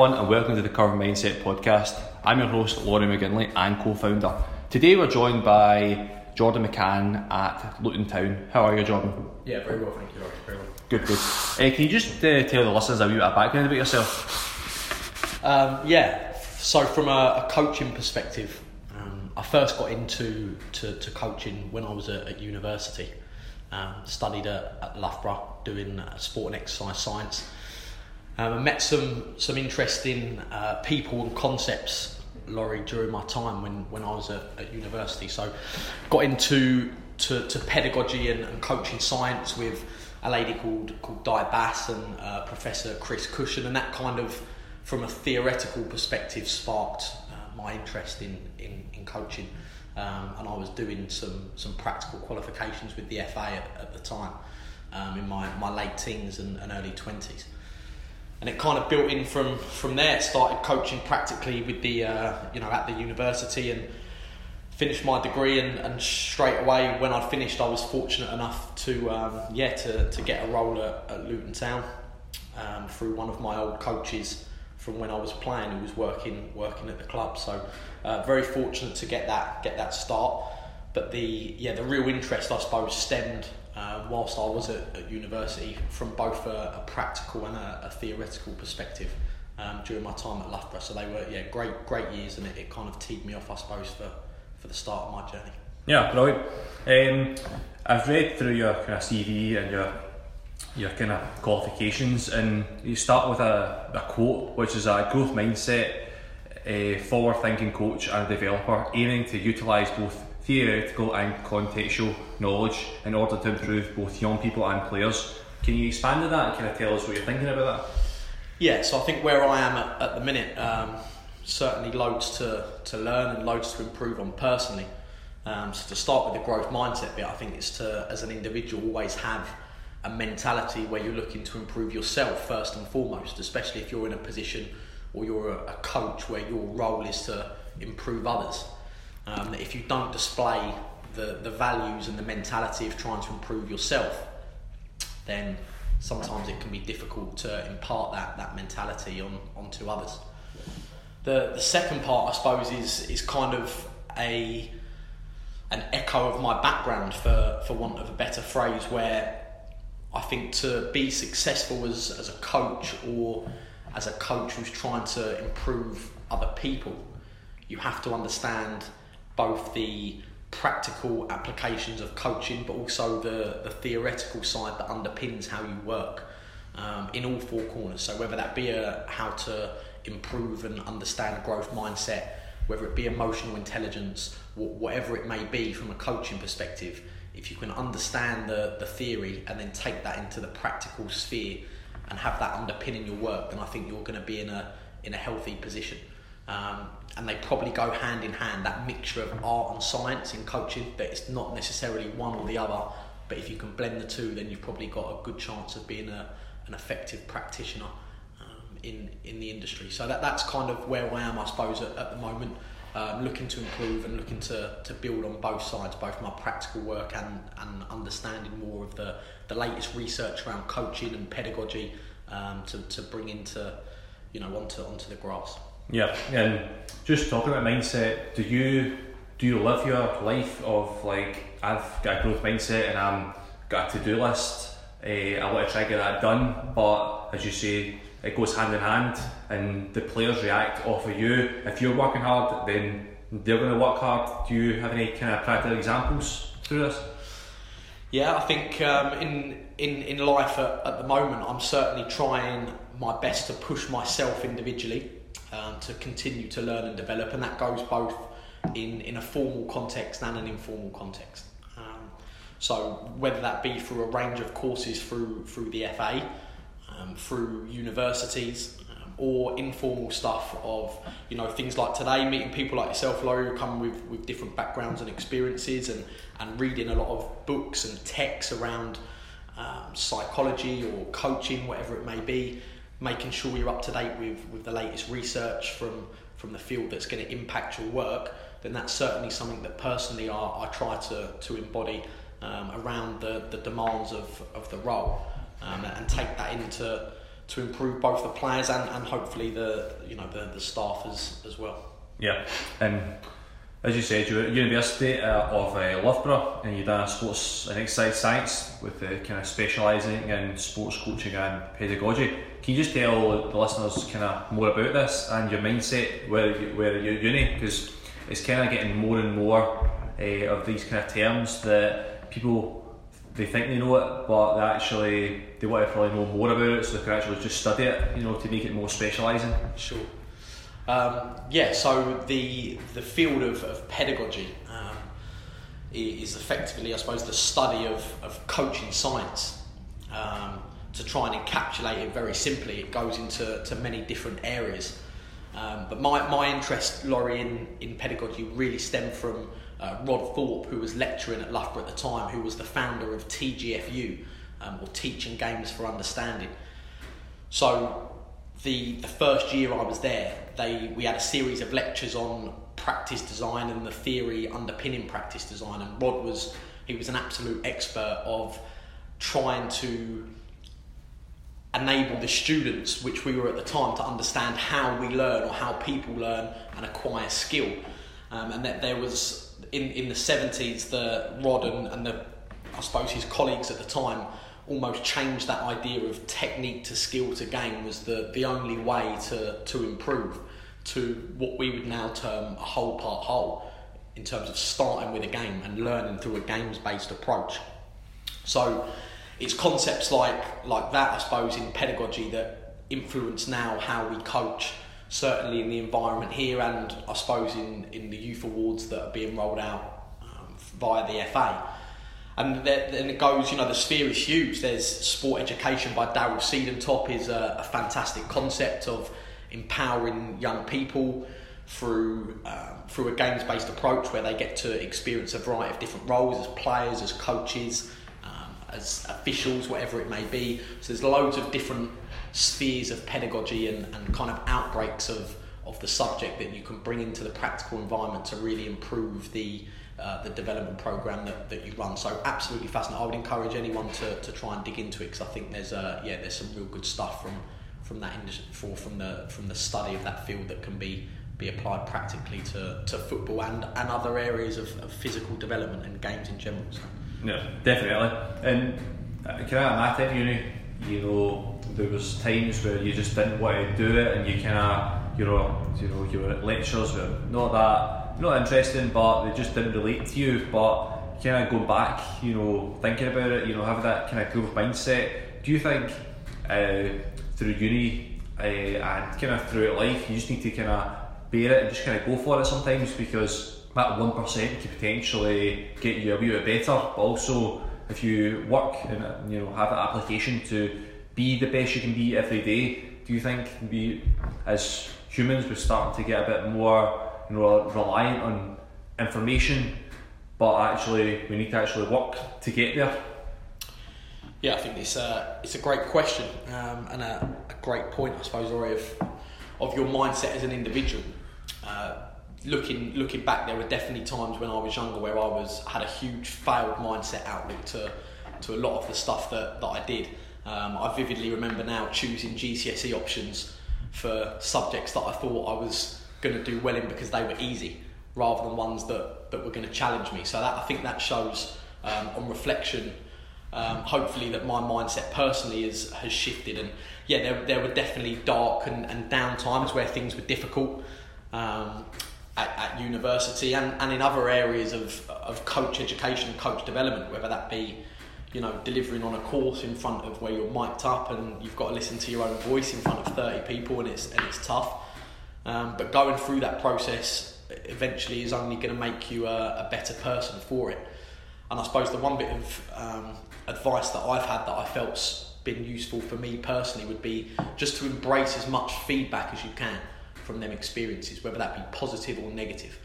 Everyone and welcome to the Curve Mindset podcast. I'm your host Laurie McGinley and co-founder. Today we're joined by Jordan McCann at Luton Town. How are you Jordan? Yeah, very well, thank you, Laurie. Very well. Good, good. Uh, can you just uh, tell the listeners a wee bit of background about yourself? Um, yeah, so from a, a coaching perspective, um, I first got into to, to coaching when I was at, at university. Um, studied at, at Loughborough doing uh, sport and exercise science. Um, I met some some interesting uh, people and concepts, Laurie, during my time when, when I was at, at university. So, got into to, to pedagogy and, and coaching science with a lady called called Di Bass and uh, Professor Chris Cushion, and that kind of, from a theoretical perspective, sparked uh, my interest in in, in coaching. Um, and I was doing some some practical qualifications with the FA at, at the time, um, in my, my late teens and, and early twenties and it kind of built in from from there. Started coaching practically with the uh, you know at the university and finished my degree and, and straight away when I'd finished I was fortunate enough to um, yeah to, to get a role at, at Luton Town um, through one of my old coaches from when I was playing who was working working at the club so uh, very fortunate to get that get that start but the yeah the real interest I suppose stemmed uh, whilst I was at, at, university from both a, a practical and a, a theoretical perspective um, during my time at Loughborough. So they were yeah great great years, and it, it kind of teed me off, I suppose, for, for the start of my journey. Yeah, brilliant. Um, I've read through your kind of CV and your your kind of qualifications, and you start with a, a quote, which is a growth mindset, a forward-thinking coach and developer, aiming to utilise both theoretical and contextual knowledge in order to improve both young people and players. Can you expand on that and kind of tell us what you're thinking about that? Yeah, so I think where I am at, at the minute, um, certainly loads to, to learn and loads to improve on personally. Um, so to start with the growth mindset bit, I think it's to, as an individual, always have a mentality where you're looking to improve yourself first and foremost, especially if you're in a position or you're a, a coach where your role is to improve others. Um, if you don't display the, the values and the mentality of trying to improve yourself, then sometimes it can be difficult to impart that, that mentality on onto others. The, the second part, I suppose, is, is kind of a an echo of my background, for, for want of a better phrase, where I think to be successful as, as a coach or as a coach who's trying to improve other people, you have to understand both the practical applications of coaching, but also the, the theoretical side that underpins how you work um, in all four corners. So, whether that be a, how to improve and understand a growth mindset, whether it be emotional intelligence, whatever it may be from a coaching perspective, if you can understand the, the theory and then take that into the practical sphere and have that underpinning your work, then I think you're going to be in a in a healthy position. Um, and they probably go hand in hand that mixture of art and science in coaching that it's not necessarily one or the other. But if you can blend the two then you've probably got a good chance of being a, an effective practitioner um, in in the industry. So that that's kind of where I am I suppose at, at the moment. Um, looking to improve and looking to, to build on both sides both my practical work and, and understanding more of the, the latest research around coaching and pedagogy um, to, to bring into you know onto onto the grass yeah, and just talking about mindset, do you do you live your life of like I've got a growth mindset and I'm got a to do list. Uh, I want to try to get that done, but as you say, it goes hand in hand, and the players react off of you. If you're working hard, then they're going to work hard. Do you have any kind of practical examples through this? Yeah, I think um, in in in life at, at the moment, I'm certainly trying my best to push myself individually um, to continue to learn and develop, and that goes both in, in a formal context and an informal context. Um, so whether that be through a range of courses through through the FA, um, through universities, um, or informal stuff of you know things like today, meeting people like yourself, Laurie, who come with, with different backgrounds and experiences, and and reading a lot of books and texts around um, psychology or coaching, whatever it may be making sure you're up to date with, with the latest research from, from the field that's going to impact your work, then that's certainly something that personally I, I try to, to embody um, around the, the demands of, of the role um, and take that into to improve both the players and, and hopefully the you know the, the staff as as well. Yeah, and as you said, you were at University uh, of uh, Loughborough and you done sports and exercise science with uh, kind of specialising in sports coaching and pedagogy. Can you just tell the listeners kind of more about this and your mindset where you, where you're at uni? Because it's kind of getting more and more uh, of these kind of terms that people they think they know it, but they actually they want to probably know more about it, so they can actually just study it, you know, to make it more specialising. Sure. Um, yeah, so the the field of, of pedagogy um, is effectively, I suppose, the study of, of coaching science. Um, to try and encapsulate it very simply, it goes into to many different areas. Um, but my, my interest, Laurie, in, in pedagogy really stemmed from uh, Rod Thorpe, who was lecturing at Loughborough at the time, who was the founder of TGFU, um, or Teaching Games for Understanding. So, the, the first year I was there, they, we had a series of lectures on practice design and the theory underpinning practice design. And Rod was, he was an absolute expert of trying to enable the students, which we were at the time, to understand how we learn or how people learn and acquire skill. Um, and that there was in, in the 70s, the Rod and, and the, I suppose his colleagues at the time almost changed that idea of technique to skill to game was the, the only way to, to improve to what we would now term a whole part whole in terms of starting with a game and learning through a games based approach. So it's concepts like like that, I suppose, in pedagogy that influence now how we coach certainly in the environment here and I suppose in, in the youth awards that are being rolled out um, via the FA. And then it goes, you know, the sphere is huge. There's sport education by Daryl Siedentop is a, a, fantastic concept of empowering young people through um, through a games based approach where they get to experience a variety of different roles as players, as coaches, as officials, whatever it may be. So there's loads of different spheres of pedagogy and, and kind of outbreaks of, of the subject that you can bring into the practical environment to really improve the uh, the development program that, that you run. So absolutely fascinating. I would encourage anyone to, to try and dig into it because I think there's a yeah there's some real good stuff from from that industry for from the from the study of that field that can be be applied practically to, to football and, and other areas of, of physical development and games in general. So. Yeah, definitely. And uh, can I at uni, you know, there was times where you just didn't want to do it, and you kind of, you know, you know, you were at lectures were not that, not interesting, but they just didn't relate to you. But kind of going back, you know, thinking about it, you know, having that kind of growth mindset. Do you think uh, through uni uh, and kind of throughout life, you just need to kind of bear it and just kind of go for it sometimes because that one percent could potentially get you a wee bit better, but also if you work and you know have that application to be the best you can be every day, do you think we as humans we're starting to get a bit more you know reliant on information, but actually we need to actually work to get there? Yeah, I think it's a it's a great question um, and a, a, great point, I suppose, Rory, of of your mindset as an individual. Uh, looking looking back, there were definitely times when I was younger where I was had a huge failed mindset outlook to to a lot of the stuff that, that I did. Um, I vividly remember now choosing GCSE options for subjects that I thought I was going to do well in because they were easy, rather than ones that, that were going to challenge me. So that I think that shows um, on reflection. Um, hopefully that my mindset personally is, has shifted and yeah there, there were definitely dark and, and down times where things were difficult um, at, at university and, and in other areas of, of coach education and coach development whether that be you know, delivering on a course in front of where you're mic'd up and you've got to listen to your own voice in front of 30 people and it's, and it's tough. Um, but going through that process eventually is only going to make you a, a, better person for it. And I suppose the one bit of um, advice that I've had that I felt's been useful for me personally would be just to embrace as much feedback as you can from them experiences, whether that be positive or negative.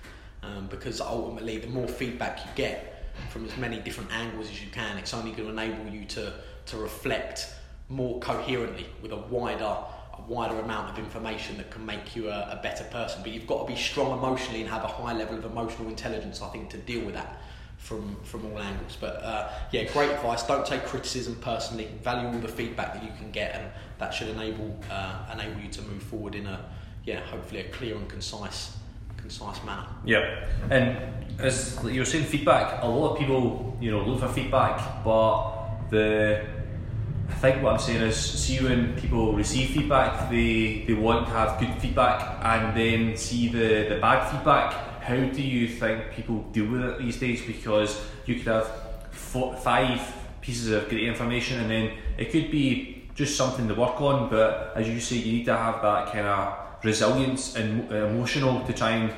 Um, because ultimately, the more feedback you get, from as many different angles as you can. It's only going to enable you to, to reflect more coherently with a wider a wider amount of information that can make you a, a, better person. But you've got to be strong emotionally and have a high level of emotional intelligence, I think, to deal with that from from all angles. But uh, yeah, great advice. Don't take criticism personally. Value all the feedback that you can get, and that should enable uh, enable you to move forward in a yeah, hopefully a clear and concise concise manner. Yeah, and as you were saying, feedback. A lot of people, you know, look for feedback, but the I think what I'm saying is, see when people receive feedback, they they want to have good feedback, and then see the the bad feedback how do you think people deal with it these days? Because you could have four, five pieces of great information, and then it could be just something to work on. But as you say, you need to have that kind of resilience and emotional to try and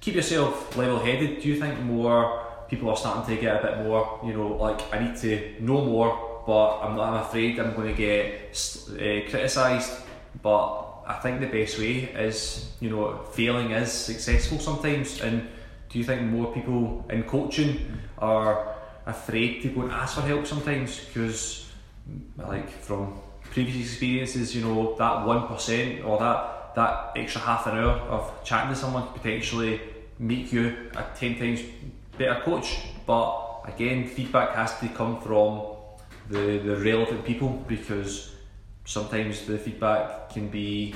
keep yourself level-headed. Do you think more people are starting to get a bit more, you know, like I need to know more, but I'm not. I'm afraid I'm going to get uh, criticised, but I think the best way is, you know, failing is successful sometimes. And do you think more people in coaching are afraid to go and ask for help sometimes? Because, like, from previous experiences, you know, that 1% or that, that extra half an hour of chatting to someone could potentially make you a 10 times better coach. But again, feedback has to come from the, the relevant people because sometimes the feedback can be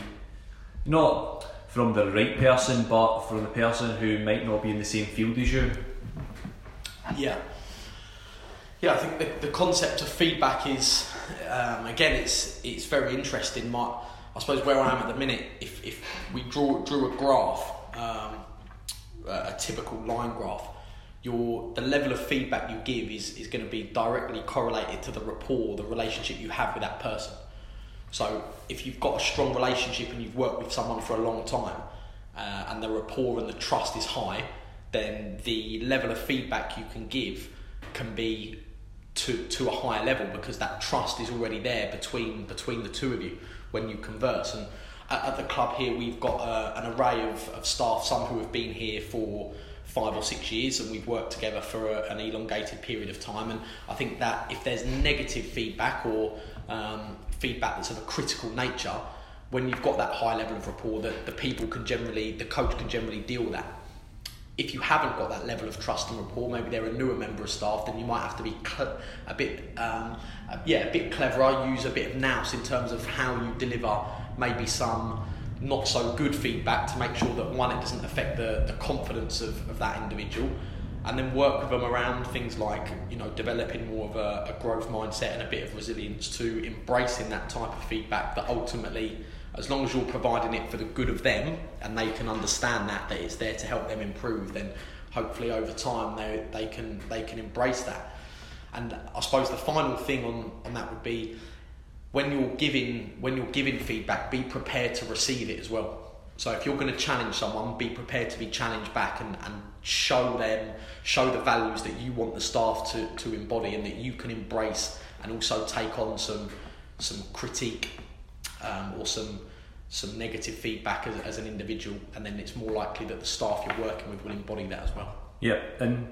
not from the right person, but from the person who might not be in the same field as you. Yeah. Yeah, I think the, the concept of feedback is, um, again, it's it's very interesting. My, I suppose where I am at the minute, if, if we draw drew a graph, um, a typical line graph, your the level of feedback you give is, is going to be directly correlated to the rapport, the relationship you have with that person. So if you've got a strong relationship and you've worked with someone for a long time, uh, and the rapport and the trust is high, then the level of feedback you can give can be to, to a higher level because that trust is already there between between the two of you when you converse. And at, at the club here, we've got uh, an array of, of staff, some who have been here for five or six years, and we've worked together for a, an elongated period of time. And I think that if there's negative feedback or um, feedback that's of a critical nature, when you've got that high level of rapport, that the people can generally, the coach can generally deal with that. If you haven't got that level of trust and rapport, maybe they're a newer member of staff, then you might have to be cl- a bit, um, yeah, a bit cleverer. Use a bit of nous in terms of how you deliver maybe some not so good feedback to make sure that one, it doesn't affect the, the confidence of, of that individual, and then work with them around things like you know developing more of a, a, growth mindset and a bit of resilience to embracing that type of feedback that ultimately as long as you're providing it for the good of them and they can understand that that it's there to help them improve then hopefully over time they, they can they can embrace that. And I suppose the final thing on, on that would be when you're giving when you're giving feedback be prepared to receive it as well. So if you're going to challenge someone, be prepared to be challenged back and, and show them, show the values that you want the staff to, to embody and that you can embrace and also take on some some critique um, or some some negative feedback as, as an individual and then it's more likely that the staff you're working with will embody that as well. Yeah, and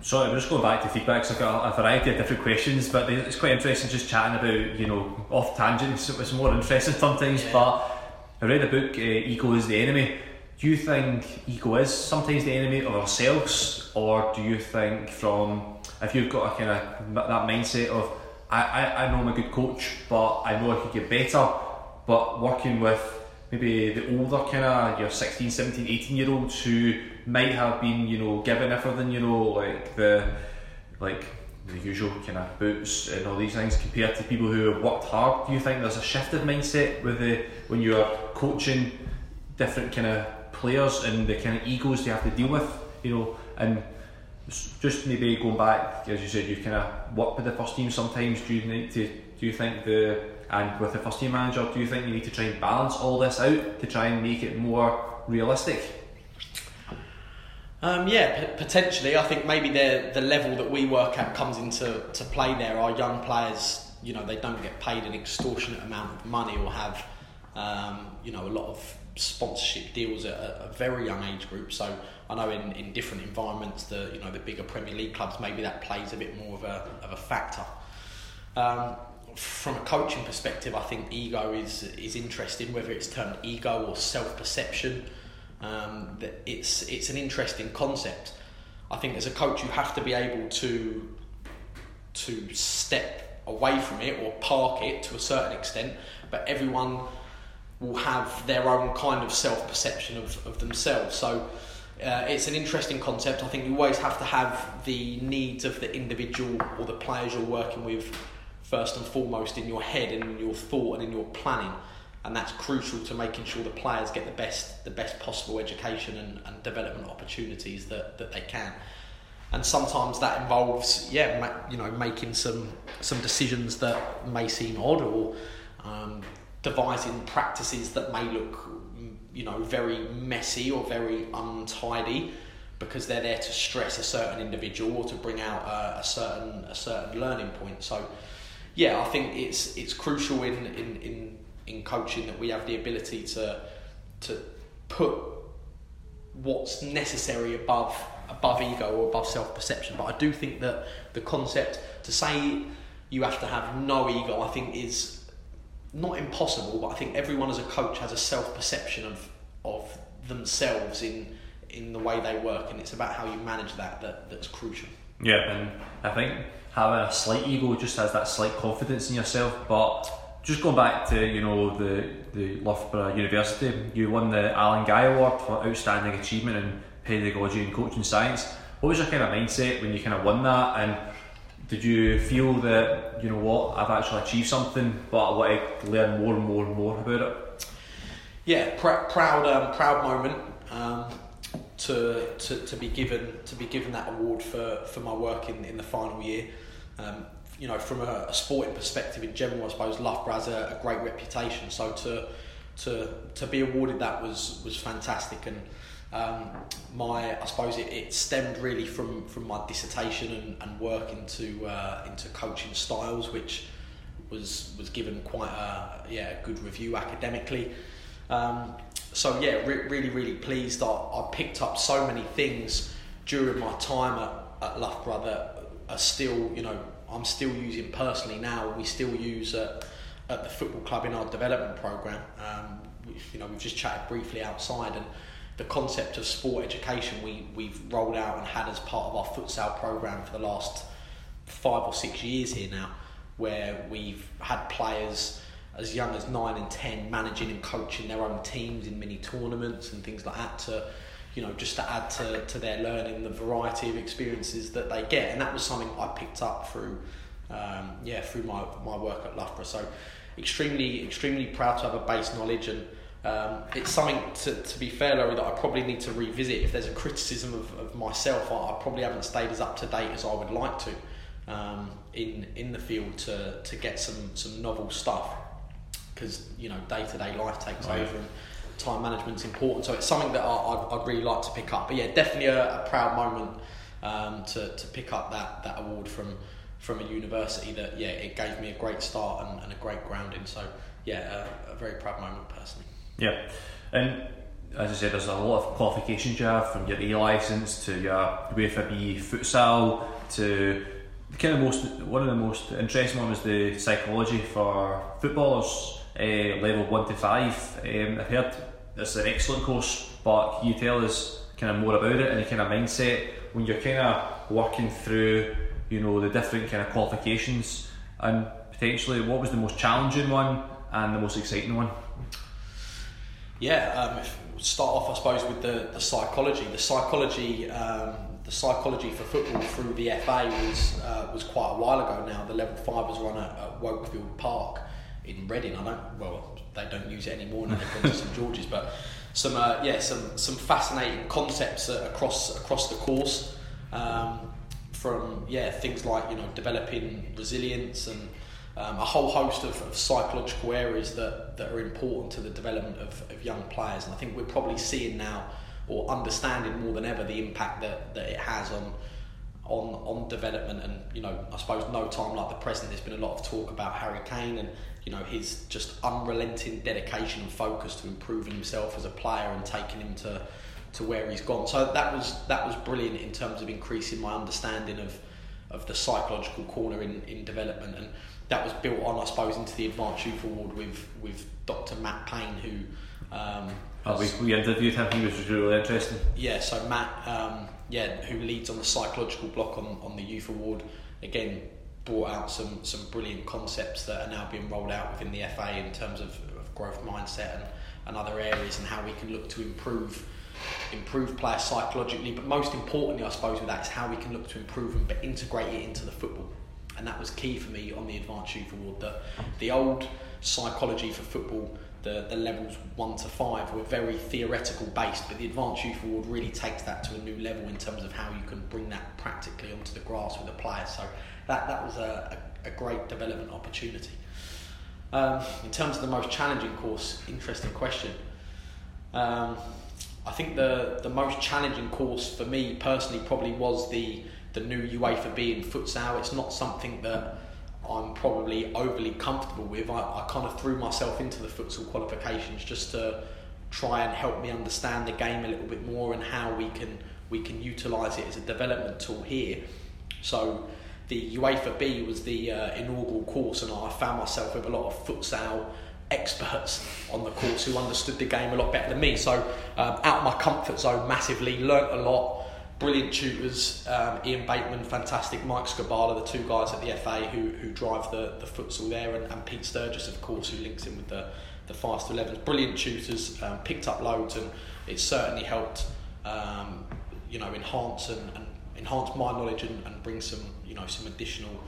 sorry, I'm just going back to feedback. So I've got a variety of different questions, but it's quite interesting just chatting about, you know, off tangents. It was more interesting sometimes, yeah. but I read a book, uh, Ego is the Enemy. Do you think ego is sometimes the enemy of ourselves, or do you think from if you've got a kind of that mindset of I, I, I know I'm a good coach, but I know I could get better, but working with maybe the older kind of your 16, 17, 18 year olds who might have been, you know, given everything, you know, like the like the usual kind of boots and all these things compared to people who have worked hard? Do you think there's a shift of mindset with the when you're coaching different kind of players and the kind of egos you have to deal with? You know, and just maybe going back, as you said, you kind of work with the first team. Sometimes do you need to? Do you think the and with the first team manager, do you think you need to try and balance all this out to try and make it more realistic? Um, yeah, p- potentially. I think maybe the the level that we work at comes into to play there. Our young players, you know, they don't get paid an extortionate amount of money or have, um, you know, a lot of sponsorship deals at a, a, very young age group. So I know in, in different environments, the you know the bigger Premier League clubs, maybe that plays a bit more of a of a factor. Um, from a coaching perspective, I think ego is is interesting, whether it's termed ego or self perception. Um, it's it's an interesting concept. I think as a coach you have to be able to to step away from it or park it to a certain extent, but everyone will have their own kind of self perception of, of themselves. So uh, it's an interesting concept. I think you always have to have the needs of the individual or the players you're working with first and foremost in your head and in your thought and in your planning. And that's crucial to making sure the players get the best the best possible education and, and development opportunities that, that they can and sometimes that involves yeah ma- you know making some some decisions that may seem odd or um, devising practices that may look you know very messy or very untidy because they're there to stress a certain individual or to bring out a, a certain a certain learning point so yeah I think it's it's crucial in in in, in coaching that we have the ability to to put what's necessary above above ego or above self perception. But I do think that the concept to say you have to have no ego, I think is not impossible. But I think everyone as a coach has a self perception of of themselves in in the way they work, and it's about how you manage that, that that's crucial. Yeah, and I think having a slight ego just has that slight confidence in yourself, but just going back to you know the the Loughborough University, you won the Alan Guy Award for outstanding achievement in pedagogy and coaching science. What was your kind of mindset when you kind of won that? And did you feel that you know what I've actually achieved something, but I want to learn more and more and more about it? Yeah, pr- proud, um, proud moment um, to, to to be given to be given that award for, for my work in, in the final year. Um, you know, from a, a, sporting perspective in general, I suppose Loughborough has a, a great reputation. So to to to be awarded that was was fantastic and um, my, I suppose it, it, stemmed really from, from my dissertation and, and work into uh, into coaching styles, which was was given quite a yeah good review academically. Um, so yeah, re- really really pleased. I, I picked up so many things during my time at, at Loughborough that are still you know I'm still using personally now. We still use at, at the football club in our development program. Um, you know we've just chatted briefly outside and the concept of sport education we, we've rolled out and had as part of our futsal program for the last five or six years here now, where we've had players as young as nine and ten managing and coaching their own teams in mini tournaments and things like that to you know just to add to, to their learning the variety of experiences that they get and that was something I picked up through um, yeah through my, my work at Loughborough so extremely extremely proud to have a base knowledge and um, it's something to, to be fair, Larry, that I probably need to revisit. If there's a criticism of, of myself, I, I probably haven't stayed as up to date as I would like to um, in in the field to, to get some, some novel stuff because you know day to day life takes right. over and time management's important. So it's something that I, would really like to pick up. But yeah, definitely a, a proud moment um, to, to pick up that, that award from from a university that yeah it gave me a great start and, and a great grounding. So yeah, a, a very proud moment personally. Yeah, and as I said, there's a lot of qualifications you have from your A license to your UEFA B futsal to kind of most one of the most interesting ones was the psychology for footballers, uh, level one to five. Um, I've heard it's an excellent course, but can you tell us kind of more about it and the kind of mindset when you're kind of working through, you know, the different kind of qualifications and potentially what was the most challenging one and the most exciting one? Yeah, um, start off, I suppose, with the, the psychology. The psychology, um, the psychology for football through the FA was uh, was quite a while ago now. The level five was run at, at Wokefield Park in Reading. I don't, well, they don't use it anymore now. They've gone to St George's, but some, uh, yeah, some some fascinating concepts across across the course. Um, from yeah things like you know developing resilience and um, a whole host of, of, psychological areas that, that are important to the development of, of young players. And I think we're probably seeing now or understanding more than ever the impact that, that it has on on on development and you know I suppose no time like the present there's been a lot of talk about Harry Kane and you know his just unrelenting dedication and focus to improving himself as a player and taking him to to where he's gone so that was that was brilliant in terms of increasing my understanding of of the psychological corner in, in development and that was built on, I suppose, into the Advanced Youth Award with with Dr. Matt Pain, who. Um, oh, we, we interviewed him. He was really interesting. Yeah, so Matt, um, yeah, who leads on the psychological block on, on the Youth Award, again brought out some some brilliant concepts that are now being rolled out within the FA in terms of, of growth mindset and, and other areas and how we can look to improve improve players psychologically, but most importantly, I suppose, with that is how we can look to improve them but integrate it into the football. And that was key for me on the Advanced Youth Award. The, the old psychology for football, the, the levels one to five, were very theoretical based, but the Advanced Youth Award really takes that to a new level in terms of how you can bring that practically onto the grass with the players. So that, that was a, a, great development opportunity. Um, in terms of the most challenging course, interesting question. Um, I think the the most challenging course for me personally probably was the the new UEFA B in futsal. It's not something that I'm probably overly comfortable with. I, I kind of threw myself into the futsal qualifications just to try and help me understand the game a little bit more and how we can we can utilise it as a development tool here. So the UEFA B was the uh, inaugural course, and I found myself with a lot of futsal experts on the course who understood the game a lot better than me. So um, out of my comfort zone massively, learnt a lot. Brilliant tutors, um, Ian Bateman, fantastic, Mike Skubala, the two guys at the FA who, who drive the, the futsal there, and, and Pete Sturgess, of course, who links in with the, the Fast 11s. Brilliant tutors, um, picked up loads, and it certainly helped, um, you know, enhance and, and enhance my knowledge and, and bring some, know, some additional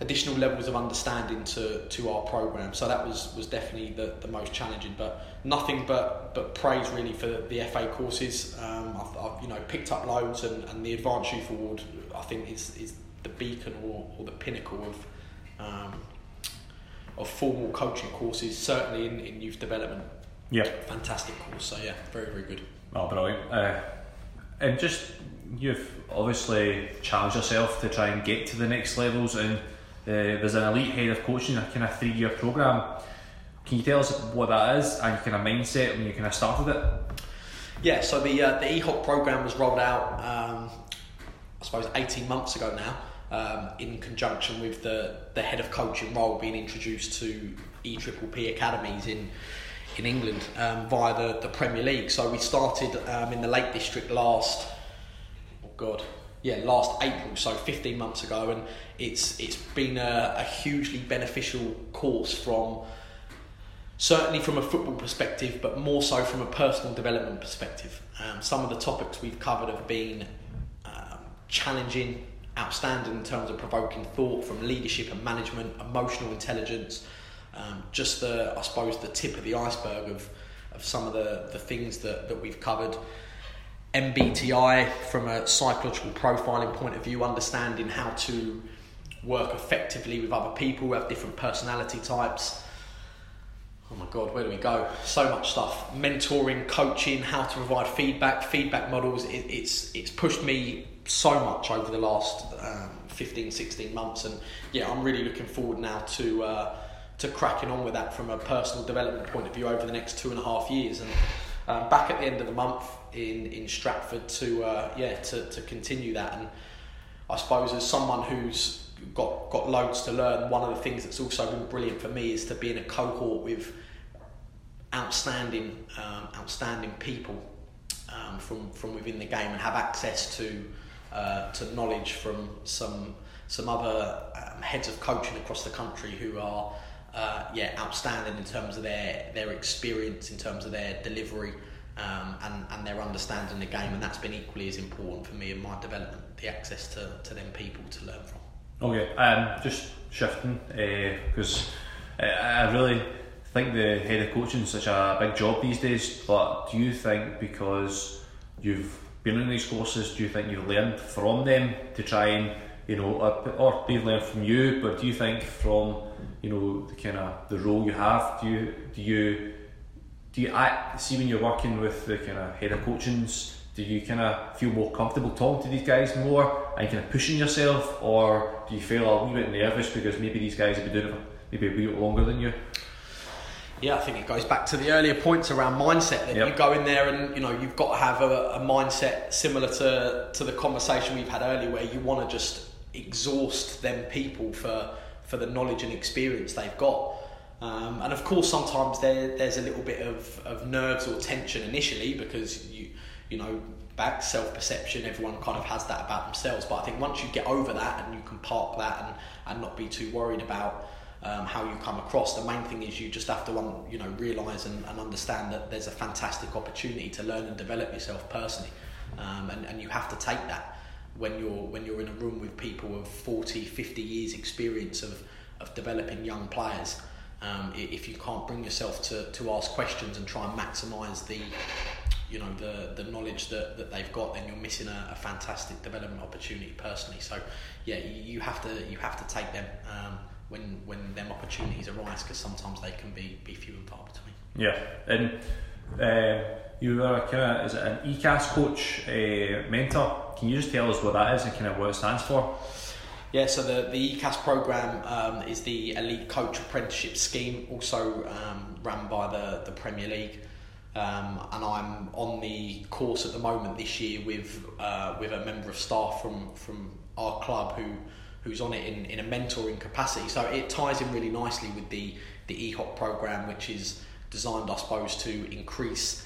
additional levels of understanding to, to our program. So that was, was definitely the, the most challenging. But nothing but, but praise really for the FA courses. Um, I've, I've, you know picked up loads, and, and the Advanced Youth Award I think is, is the beacon or, or the pinnacle of um, of formal coaching courses. Certainly in, in youth development. Yeah, fantastic course. So yeah, very very good. Oh, brilliant! Uh, and just you've obviously challenged yourself to try and get to the next levels and uh, there's an elite head of coaching, a kind of three year program. Can you tell us what that is and your kind of mindset when you kind of started it? Yeah, so the uh, the EHOC program was rolled out, um, I suppose, 18 months ago now, um, in conjunction with the, the head of coaching role being introduced to E Triple P academies in in England um, via the, the Premier League. So we started um, in the Lake District last, God, yeah, last April, so 15 months ago, and it's it's been a, a hugely beneficial course from certainly from a football perspective, but more so from a personal development perspective. Um, some of the topics we've covered have been um, challenging, outstanding in terms of provoking thought, from leadership and management, emotional intelligence, um, just the I suppose the tip of the iceberg of of some of the, the things that, that we've covered. MBTI from a psychological profiling point of view, understanding how to work effectively with other people who have different personality types. Oh my god, where do we go? So much stuff. Mentoring, coaching, how to provide feedback, feedback models. It, it's it's pushed me so much over the last um, 15, 16 months, and yeah, I'm really looking forward now to uh, to cracking on with that from a personal development point of view over the next two and a half years. And um, back at the end of the month, in in Stratford to uh, yeah to, to continue that. And I suppose as someone who's got got loads to learn one of the things that's also been brilliant for me is to be in a cohort with outstanding um, outstanding people um, from from within the game and have access to uh, to knowledge from some some other um, heads of coaching across the country who are uh, yeah outstanding in terms of their their experience in terms of their delivery um, and, and their understanding the game, and that's been equally as important for me in my development, the access to, to them people to learn from. Okay, um, just shifting, because uh, I really think the head of coaching is such a big job these days, but do you think because you've been in these courses, do you think you've learned from them to try and, you know, or, or they've learned from you, but do you think from, you know, the kind of the role you have, do you, do you do you act, see when you're working with the kind of head of coachings, do you kind of feel more comfortable talking to these guys more and kind of pushing yourself, or do you feel a wee bit nervous because maybe these guys have been doing it maybe a wee bit longer than you? Yeah, I think it goes back to the earlier points around mindset. That yep. you go in there and you know you've got to have a, a mindset similar to to the conversation we've had earlier, where you want to just exhaust them people for for the knowledge and experience they've got. Um, and of course, sometimes there, there's a little bit of, of nerves or tension initially because you you know back self perception. Everyone kind of has that about themselves. But I think once you get over that and you can park that and, and not be too worried about um, how you come across, the main thing is you just have to you know realise and, and understand that there's a fantastic opportunity to learn and develop yourself personally, um, and, and you have to take that when you're when you're in a room with people of 40, 50 years experience of, of developing young players. Um, if you can't bring yourself to, to ask questions and try and maximise the you know the the knowledge that, that they've got, then you're missing a, a fantastic development opportunity personally. So yeah, you, have to you have to take them um, when when them opportunities arise because sometimes they can be be few and far between. Yeah, and uh, you are kind of is it an ECAS coach uh, mentor? Can you just tell us what that is and kind of what it stands for? Yeah, so the, the ECAS program um, is the elite coach apprenticeship scheme, also um, run by the, the Premier League. Um, and I'm on the course at the moment this year with uh, with a member of staff from from our club who who's on it in, in a mentoring capacity. So it ties in really nicely with the the EHOC program, which is designed, I suppose, to increase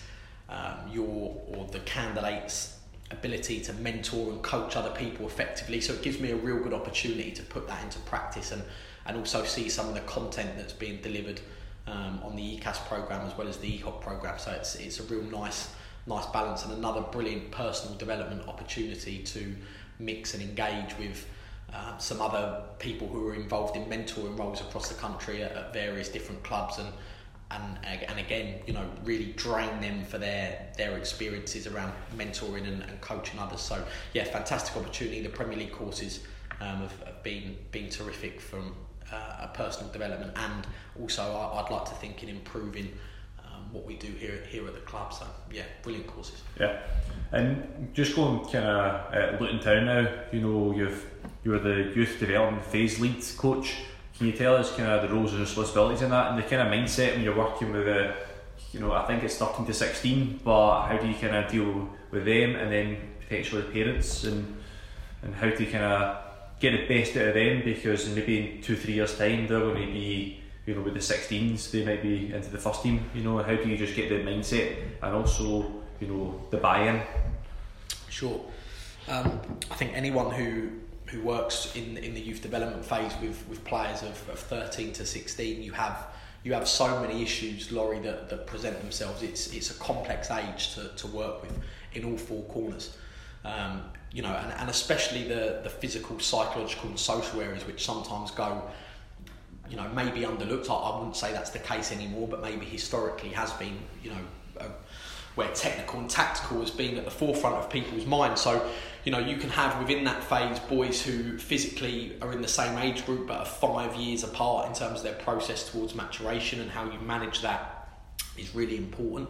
um, your or the candidates' ability to mentor and coach other people effectively. So it gives me a real good opportunity to put that into practice and and also see some of the content that's being delivered um, on the ECAS program as well as the EHOC program. So it's it's a real nice nice balance and another brilliant personal development opportunity to mix and engage with. Uh, some other people who are involved in mentoring roles across the country at, at various different clubs and and and again, you know, really drain them for their their experiences around mentoring and, and coaching others. So yeah, fantastic opportunity. The Premier League courses um, have, have been been terrific from uh, a personal development and also I, would like to think in improving um, what we do here here at the club. So yeah, brilliant courses. Yeah, and just going kind of at Luton Town now. You know, you've you're the youth development phase leads coach. Can you tell us kind of the roles and responsibilities in that and the kind of mindset when you're working with the, you know, I think it's 13 to 16, but how do you kind of deal with them and then potentially the parents and and how do you kind of get the best out of them because maybe in two, three years' time they're going to be, you know, with the 16s, they might be into the first team. You know, how do you just get the mindset and also, you know, the buy-in? Sure. Um, I think anyone who who works in in the youth development phase with with players of, of 13 to 16, you have you have so many issues, Laurie, that, that present themselves. It's it's a complex age to, to work with in all four corners. Um, you know, and, and especially the, the physical, psychological, and social areas, which sometimes go, you know, maybe underlooked. I, I wouldn't say that's the case anymore, but maybe historically has been, you know, where technical and tactical has been at the forefront of people's minds. So, you know, you can have within that phase boys who physically are in the same age group but are five years apart in terms of their process towards maturation and how you manage that is really important.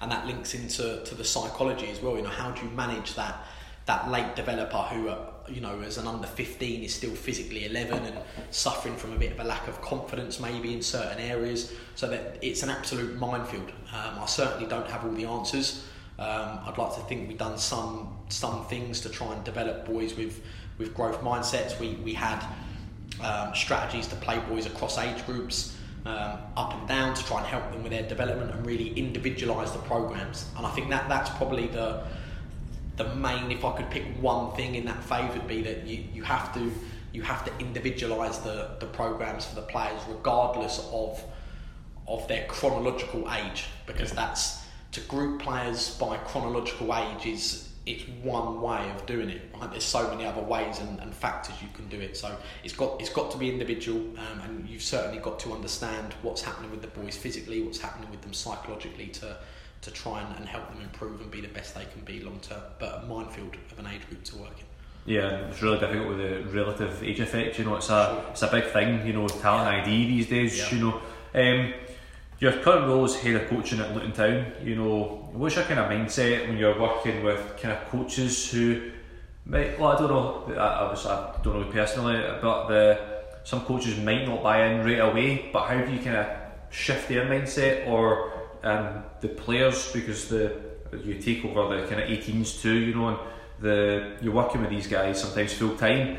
And that links into to the psychology as well. You know, how do you manage that? that late developer who, uh, you know, as an under 15 is still physically 11 and suffering from a bit of a lack of confidence maybe in certain areas. So that it's an absolute minefield. Um, I certainly don't have all the answers. Um, I'd like to think we've done some some things to try and develop boys with with growth mindsets. We we had um, strategies to play boys across age groups. Um, up and down to try and help them with their development and really individualise the programs. And I think that that's probably the the main, if I could pick one thing in that phase, would be that you, you have to you have to individualise the, the programs for the players regardless of of their chronological age because that's to group players by chronological age is it's one way of doing it right there's so many other ways and, and factors you can do it so it's got it's got to be individual um, and you've certainly got to understand what's happening with the boys physically what's happening with them psychologically to to try and, and help them improve and be the best they can be long term. But a minefield of an age group to work in. Yeah, it's really difficult with the relative age effect. You know, it's a sure. it's a big thing. You know, talent yeah. ID these days. Yeah. You know, um, your current role as head of coaching at Luton Town. You know, what's your kind of mindset when you're working with kind of coaches who, might, well, I don't know. I, was, I don't know personally, but the some coaches might not buy in right away. But how do you kind of shift their mindset or and the players because the you take over the kind of 18s too, you know, and the you're working with these guys sometimes full time.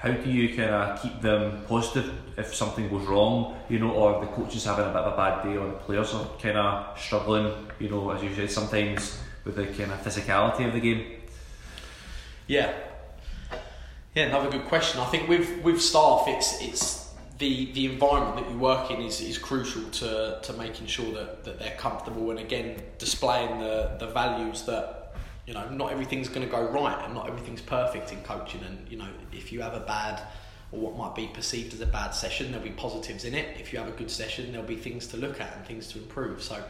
How do you kind of keep them positive if something goes wrong, you know, or the coach is having a bit of a bad day, or the players are kind of struggling, you know, as you said, sometimes with the kind of physicality of the game? Yeah, yeah, another good question. I think with with staff, it's it's the the environment that you work in is, is crucial to, to making sure that, that they're comfortable and again displaying the, the values that you know not everything's going to go right and not everything's perfect in coaching and you know if you have a bad or what might be perceived as a bad session there'll be positives in it if you have a good session there'll be things to look at and things to improve so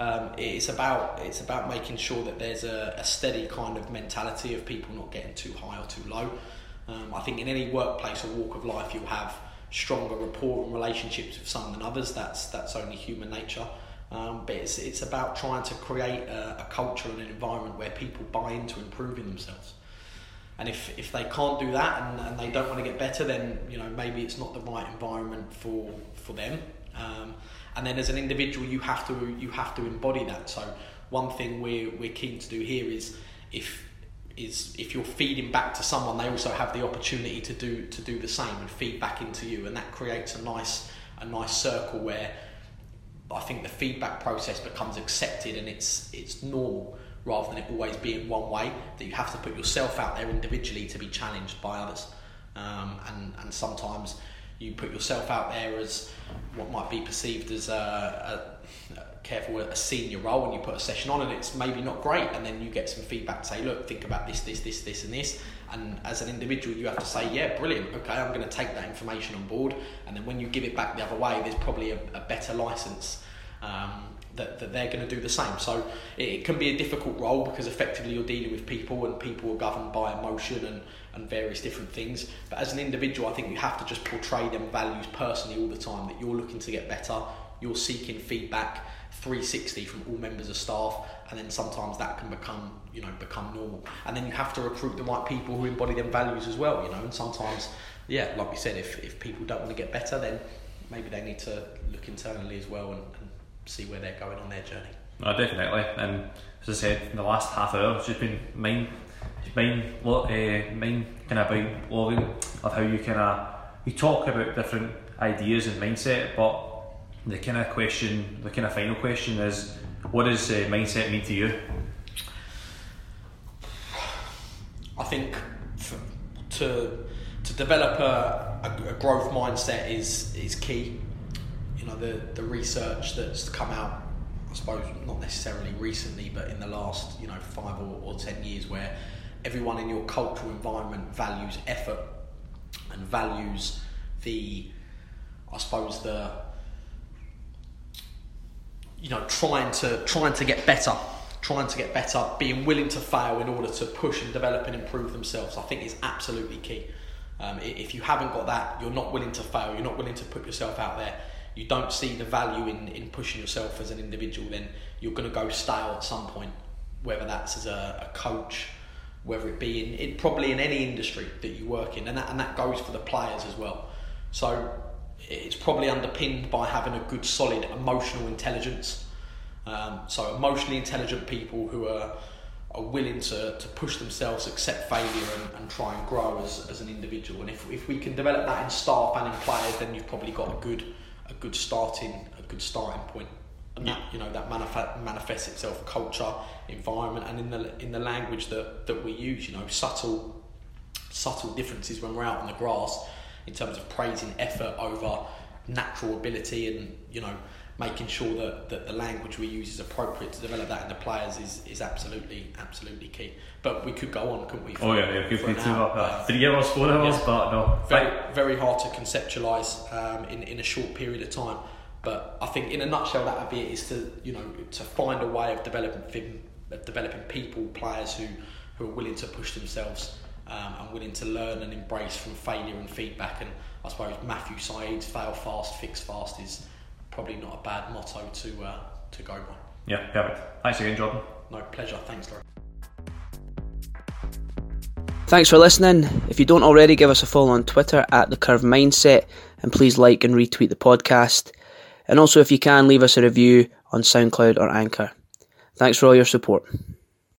um, it's about it's about making sure that there's a, a steady kind of mentality of people not getting too high or too low um, I think in any workplace or walk of life you'll have stronger rapport and relationships with some than others. That's that's only human nature. Um, but it's it's about trying to create a, a, culture and an environment where people buy into improving themselves. And if, if they can't do that and, and they don't want to get better, then you know maybe it's not the right environment for for them. Um, and then as an individual, you have to you have to embody that. So one thing we're we're keen to do here is if is if you're feeding back to someone, they also have the opportunity to do to do the same and feed back into you, and that creates a nice a nice circle where I think the feedback process becomes accepted and it's it's normal rather than it always being one way. That you have to put yourself out there individually to be challenged by others, um, and and sometimes you put yourself out there as what might be perceived as a, a, careful a senior role and you put a session on and it's maybe not great and then you get some feedback to say look think about this this this this and this. And as an individual you have to say yeah brilliant. Okay i'm going to take that information on board. And then when you give it back the other way there's probably a, a better license um, that, that they're going to do the same. So it, it, can be a difficult role because effectively you're dealing with people and people are governed by emotion and, and various different things. But as an individual i think you have to just portray them values personally all the time that you're looking to get better you're seeking feedback 360 from all members of staff and then sometimes that can become you know become normal. And then you have to recruit the right people who embody them values as well you know and sometimes yeah like we said if, if people don't want to get better then maybe they need to look internally as well and, and see where they're going on their journey. No, definitely. And as I said in the last half hour it's just been mine mine what uh, mine kind of about of how you kind of you talk about different ideas and mindset but the kind of question, the kind of final question is, what does uh, mindset mean to you? I think to to develop a, a, a, growth mindset is is key. You know the the research that's come out, I suppose not necessarily recently, but in the last you know five or, or ten years, where everyone in your cultural environment values effort and values the, I suppose the you know, trying to trying to get better, trying to get better, being willing to fail in order to push and develop and improve themselves. I think is absolutely key. Um, if you haven't got that, you're not willing to fail. You're not willing to put yourself out there. You don't see the value in, in pushing yourself as an individual. Then you're going to go stale at some point. Whether that's as a, a coach, whether it be in, in probably in any industry that you work in, and that and that goes for the players as well. So it's probably underpinned by having a good, solid emotional intelligence. Um, so, emotionally intelligent people who are, are willing to, to push themselves, accept failure, and, and try and grow as, as an individual. And if, if we can develop that in staff and in players, then you've probably got a good a good starting a good starting point. And that you know that manif- manifests itself culture, environment, and in the in the language that, that we use. You know, subtle subtle differences when we're out on the grass in terms of praising effort over natural ability and you know making sure that, that the language we use is appropriate to develop that in the players is, is absolutely absolutely key. But we could go on, couldn't we? For, oh yeah, yeah, could be two uh, three hours, four hours, yeah. but no, very very hard to conceptualise um, in in a short period of time. But I think in a nutshell, that would be it: is to you know to find a way of developing developing people, players who who are willing to push themselves um, and willing to learn and embrace from failure and feedback. And I suppose Matthew Syed's fail fast, fix fast is probably not a bad motto to uh, to go by. Yeah, perfect. Thanks again, Jordan. No pleasure. Thanks, Laurie. Thanks for listening. If you don't already, give us a follow on Twitter at The Curve Mindset and please like and retweet the podcast. And also, if you can, leave us a review on SoundCloud or Anchor. Thanks for all your support.